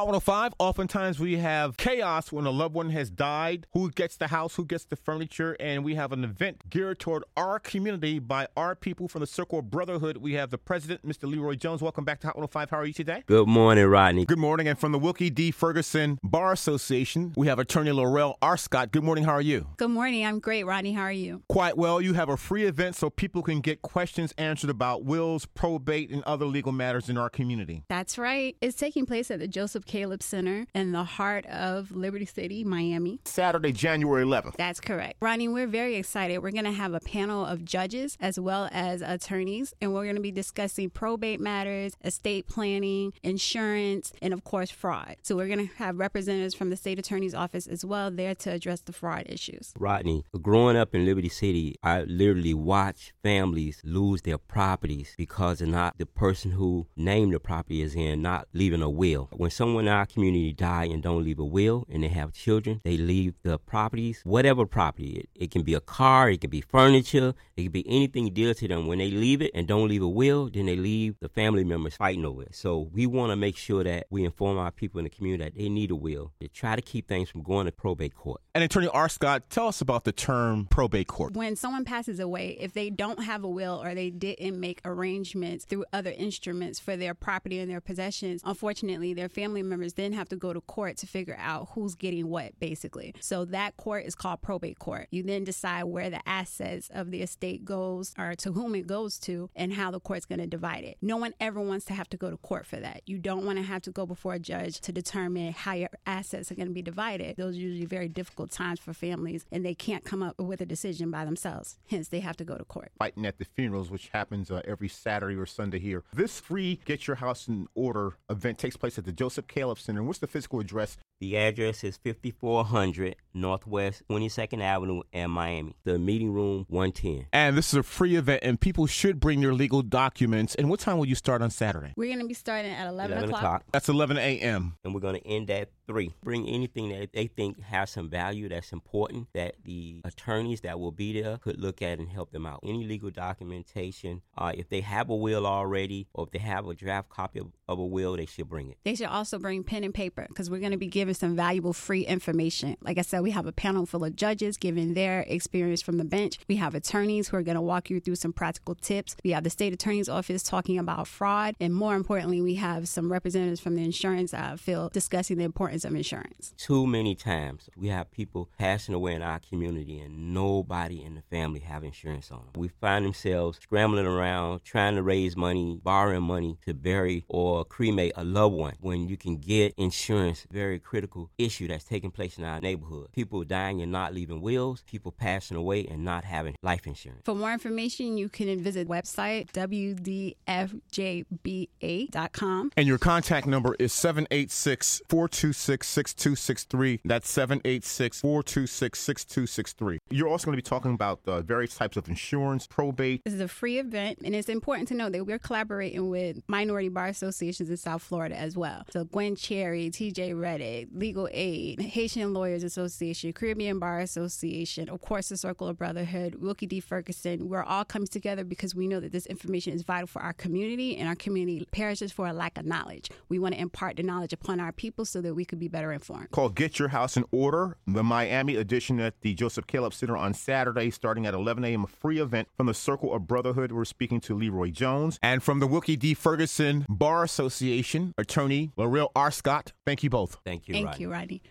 Hot 105, oftentimes we have chaos when a loved one has died. Who gets the house, who gets the furniture, and we have an event geared toward our community by our people from the Circle of Brotherhood. We have the president, Mr. Leroy Jones. Welcome back to Hot 105. How are you today? Good morning, Rodney. Good morning. And from the Wilkie D. Ferguson Bar Association, we have attorney Laurel R. Scott. Good morning. How are you? Good morning. I'm great, Rodney. How are you? Quite well. You have a free event so people can get questions answered about wills, probate, and other legal matters in our community. That's right. It's taking place at the Joseph Caleb Center in the heart of Liberty City, Miami. Saturday, January 11th. That's correct. Ronnie, we're very excited. We're going to have a panel of judges as well as attorneys, and we're going to be discussing probate matters, estate planning, insurance, and of course, fraud. So we're going to have representatives from the state attorney's office as well there to address the fraud issues. Rodney, growing up in Liberty City, I literally watched families lose their properties because of not the person who named the property is in not leaving a will. When someone in our community die and don't leave a will and they have children, they leave the properties, whatever property. It, it can be a car, it can be furniture, it can be anything dear to them. When they leave it and don't leave a will, then they leave the family members fighting over it. So we want to make sure that we inform our people in the community that they need a will to try to keep things from going to probate court. And Attorney R. Scott, tell us about the term probate court. When someone passes away, if they don't have a will or they didn't make arrangements through other instruments for their property and their possessions, unfortunately, their family members then have to go to court to figure out who's getting what, basically. So that court is called probate court. You then decide where the assets of the estate goes or to whom it goes to and how the court's going to divide it. No one ever wants to have to go to court for that. You don't want to have to go before a judge to determine how your assets are going to be divided. Those are usually very difficult times for families and they can't come up with a decision by themselves. Hence, they have to go to court. Fighting at the funerals, which happens uh, every Saturday or Sunday here. This free Get Your House in Order event takes place at the Joseph Caleb Center. What's the physical address? The address is 5400 Northwest 22nd Avenue in Miami. The meeting room 110. And this is a free event, and people should bring their legal documents. And what time will you start on Saturday? We're going to be starting at 11, 11 o'clock. o'clock. That's 11 a.m. And we're going to end at 3. Bring anything that they think has some value that's important that the attorneys that will be there could look at and help them out. Any legal documentation, uh, if they have a will already or if they have a draft copy of, of a will, they should bring it. They should also bring pen and paper because we're going to be giving some valuable free information. Like I said, we have a panel full of judges giving their experience from the bench. We have attorneys who are going to walk you through some practical tips. We have the state attorney's office talking about fraud. And more importantly, we have some representatives from the insurance uh, field discussing the importance of insurance. Too many times we have people passing away in our community and nobody in the family have insurance on them. We find themselves scrambling around trying to raise money, borrowing money to bury or cremate a loved one when you can get insurance, very critical issue that's taking place in our neighborhood. People dying and not leaving wills, people passing away and not having life insurance. For more information, you can visit website wdfjba.com. And your contact number is 786 426 6263. That's 786 426 6263. You're also going to be talking about the various types of insurance, probate. This is a free event, and it's important to know that we're collaborating with minority bar associations in South Florida as well. So Gwen Cherry, TJ Reddick, Legal Aid, Haitian Lawyers Association, Caribbean Bar Association, of course, the Circle of Brotherhood, Wilkie D. Ferguson. We're all coming together because we know that this information is vital for our community, and our community perishes for a lack of knowledge. We want to impart the knowledge upon our people so that we could be better informed. Called Get Your House in Order, the Miami edition at the Joseph Caleb Center on Saturday, starting at 11 a.m. A free event from the Circle of Brotherhood. We're speaking to Leroy Jones. And from the Wilkie D. Ferguson Bar Association, attorney Laurel R. Scott. Thank you both. Thank you, Thank Rodney. you, Rodney.